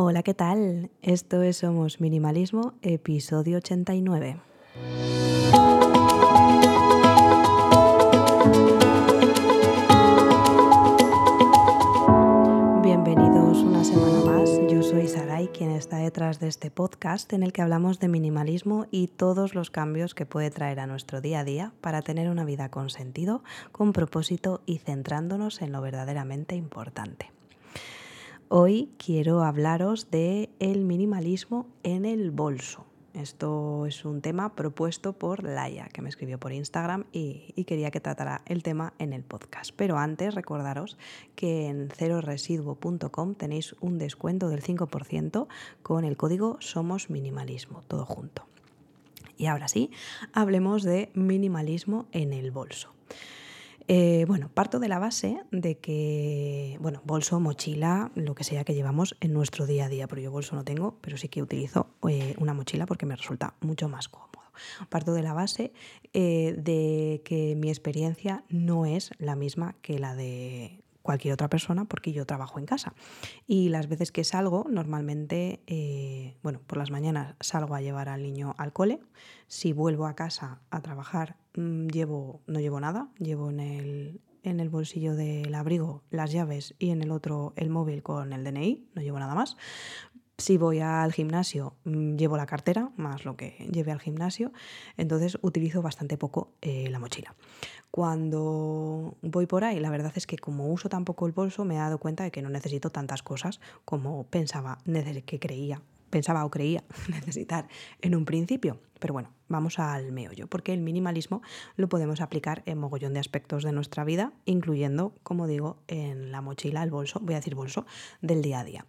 Hola, ¿qué tal? Esto es Somos Minimalismo, episodio 89. Bienvenidos una semana más. Yo soy Sarai, quien está detrás de este podcast en el que hablamos de minimalismo y todos los cambios que puede traer a nuestro día a día para tener una vida con sentido, con propósito y centrándonos en lo verdaderamente importante. Hoy quiero hablaros de el minimalismo en el bolso. Esto es un tema propuesto por Laia, que me escribió por Instagram y, quería que tratara el tema en el podcast. Pero antes recordaros que en ceroresiduo.com tenéis un descuento del 5% con el código Somos Minimalismo, todo junto. Y ahora sí, hablemos de minimalismo en el bolso. Eh, bueno, parto de la base de que, bueno, bolso, mochila, lo que sea que llevamos en nuestro día a día, pero yo bolso no tengo, pero sí que utilizo eh, una mochila porque me resulta mucho más cómodo. Parto de la base eh, de que mi experiencia no es la misma que la de cualquier otra persona porque yo trabajo en casa. Y las veces que salgo, normalmente, bueno, por las mañanas salgo a llevar al niño al cole. Si vuelvo a casa a trabajar, Mm, llevo, no llevo nada, llevo en el, en el bolsillo del abrigo las llaves y en el otro el móvil con el DNI, no llevo nada más. Si voy al gimnasio, mm, llevo la cartera, más lo que lleve al gimnasio, entonces utilizo bastante poco eh, la mochila. Cuando voy por ahí, la verdad es que como uso tan poco el bolso, me he dado cuenta de que no necesito tantas cosas como pensaba, que creía pensaba o creía necesitar en un principio. Pero bueno, vamos al meollo, porque el minimalismo lo podemos aplicar en mogollón de aspectos de nuestra vida, incluyendo, como digo, en la mochila, el bolso, voy a decir bolso, del día a día.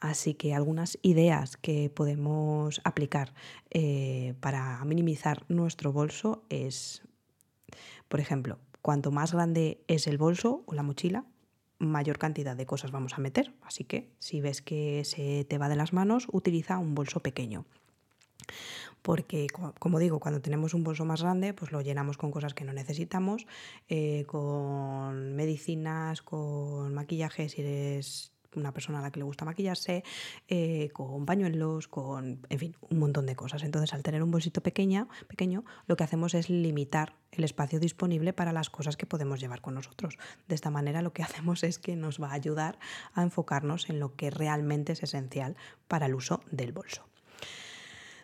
Así que algunas ideas que podemos aplicar eh, para minimizar nuestro bolso es, por ejemplo, cuanto más grande es el bolso o la mochila, mayor cantidad de cosas vamos a meter. Así que si ves que se te va de las manos, utiliza un bolso pequeño. Porque, como digo, cuando tenemos un bolso más grande, pues lo llenamos con cosas que no necesitamos, eh, con medicinas, con maquillajes, si eres una persona a la que le gusta maquillarse, eh, con pañuelos, con, en fin, un montón de cosas. Entonces, al tener un bolsito pequeña, pequeño, lo que hacemos es limitar el espacio disponible para las cosas que podemos llevar con nosotros. De esta manera, lo que hacemos es que nos va a ayudar a enfocarnos en lo que realmente es esencial para el uso del bolso.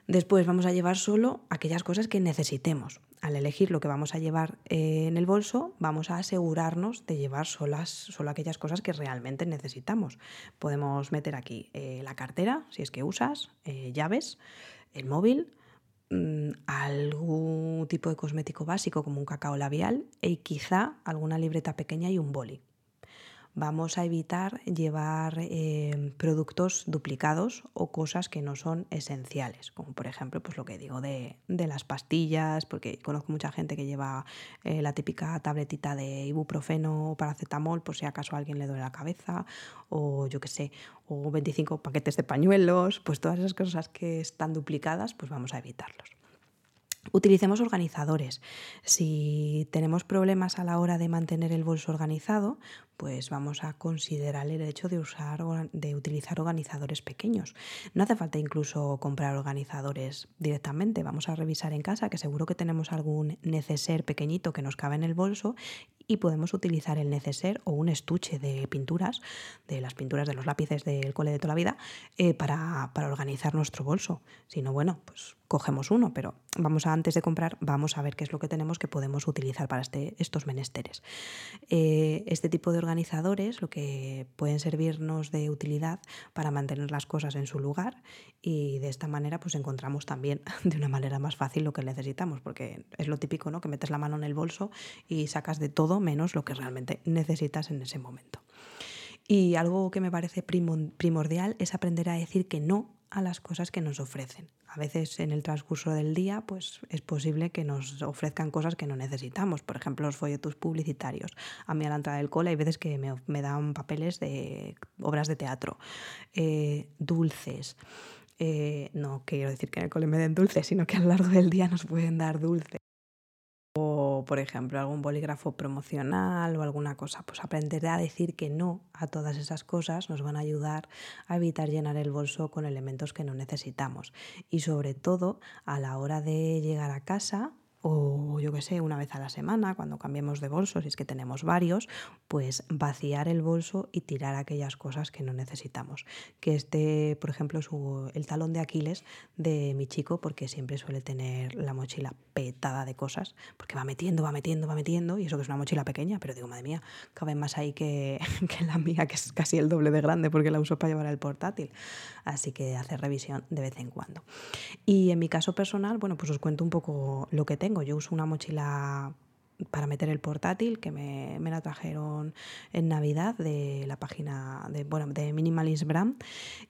Después vamos a llevar solo aquellas cosas que necesitemos. Al elegir lo que vamos a llevar eh, en el bolso, vamos a asegurarnos de llevar solas, solo aquellas cosas que realmente necesitamos. Podemos meter aquí eh, la cartera, si es que usas, eh, llaves, el móvil, mm, algún tipo de cosmético básico como un cacao labial y quizá alguna libreta pequeña y un boli vamos a evitar llevar eh, productos duplicados o cosas que no son esenciales, como por ejemplo pues lo que digo de, las pastillas, porque conozco mucha gente que lleva eh, la típica tabletita de ibuprofeno o paracetamol por si acaso a alguien le duele la cabeza, o yo qué sé, o 25 paquetes de pañuelos, pues todas esas cosas que están duplicadas, pues vamos a evitarlos. Utilicemos organizadores. Si tenemos problemas a la hora de mantener el bolso organizado, pues vamos a considerar el hecho de usar de utilizar organizadores pequeños. No hace falta incluso comprar organizadores directamente. Vamos a revisar en casa que seguro que tenemos algún neceser pequeñito que nos cabe en el bolso y podemos utilizar el neceser o un estuche de pinturas, de las pinturas de los lápices del cole de toda la vida, eh, para, para, organizar nuestro bolso. Si no, bueno, pues cogemos uno, pero vamos a, antes de comprar, vamos a ver qué es lo que tenemos que podemos utilizar para este, estos menesteres. Eh, este tipo de organizadores lo que pueden servirnos de utilidad para mantener las cosas en su lugar y de esta manera pues encontramos también de una manera más fácil lo que necesitamos, porque es lo típico, ¿no? Que metes la mano en el bolso y sacas de todo menos lo que realmente necesitas en ese momento. Y algo que me parece primordial es aprender a decir que no a las cosas que nos ofrecen. A veces en el transcurso del día pues es posible que nos ofrezcan cosas que no necesitamos, por ejemplo los folletos publicitarios. A mí a la entrada del cole hay veces que me, dan papeles de obras de teatro, eh, dulces. Eh, no quiero decir que en el cole me den dulces, sino que a lo largo del día nos pueden dar dulces por ejemplo algún bolígrafo promocional o alguna cosa, pues aprender a decir que no a todas esas cosas nos van a ayudar a evitar llenar el bolso con elementos que no necesitamos. Y sobre todo a la hora de llegar a casa o yo que sé, una vez a la semana, cuando cambiemos de bolso, si es que tenemos varios, pues vaciar el bolso y tirar aquellas cosas que no necesitamos. Que este, por ejemplo, es el talón de Aquiles de mi chico, porque siempre suele tener la mochila petada de cosas, porque va metiendo, va metiendo, va metiendo, y eso que es una mochila pequeña, pero digo, madre mía, cabe más ahí que, que la mía, que es casi el doble de grande, porque la uso para llevar el portátil. Así que hacer revisión de vez en cuando. Y en mi caso personal, bueno, pues os cuento un poco lo que tengo yo uso una mochila para meter el portátil que me, me, la trajeron en Navidad de la página de, bueno, de Minimalist Brand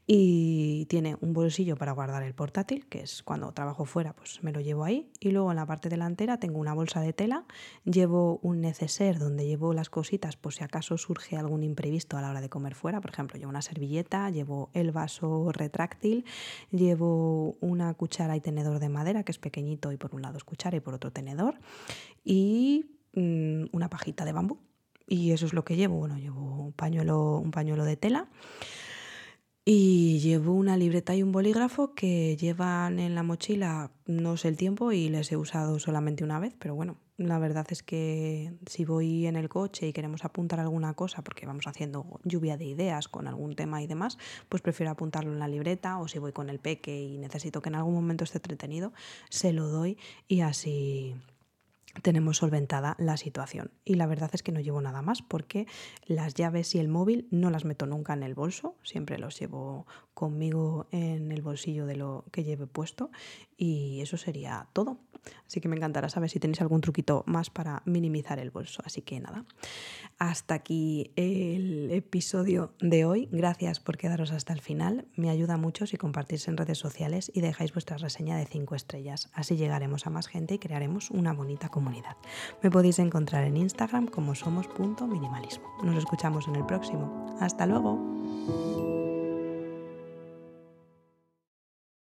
y tiene un bolsillo para guardar el portátil, que es cuando trabajo fuera, pues me lo llevo ahí y luego en la parte delantera tengo una bolsa de tela, llevo un neceser donde llevo las cositas por si acaso surge algún imprevisto a la hora de comer fuera, por ejemplo, llevo una servilleta, llevo el vaso retráctil, llevo una cuchara y tenedor de madera que es pequeñito y por un lado es cuchara y por otro tenedor y mm, una pajita de bambú. Y eso es lo que llevo. Bueno, llevo un pañuelo, un pañuelo de tela y llevo una libreta y un bolígrafo que llevan en la mochila no sé el tiempo y les he usado solamente una vez, pero bueno, la verdad es que si voy en el coche y queremos apuntar alguna cosa porque vamos haciendo lluvia de ideas con algún tema y demás, pues prefiero apuntarlo en la libreta o si voy con el peque y necesito que en algún momento esté entretenido, se lo doy y así tenemos solventada la situación. Y la verdad es que no llevo nada más porque las llaves y el móvil no las meto nunca en el bolso, siempre los llevo conmigo en el bolsillo de lo que lleve puesto y eso sería todo. Así que me encantará saber si tenéis algún truquito más para minimizar el bolso. Así que nada, hasta aquí el episodio de hoy. Gracias por quedaros hasta el final. Me ayuda mucho si compartís en redes sociales y dejáis vuestra reseña de 5 estrellas. Así llegaremos a más gente y crearemos una bonita comunidad. Me podéis encontrar en Instagram como somos.minimalismo. Nos escuchamos en el próximo. Hasta luego.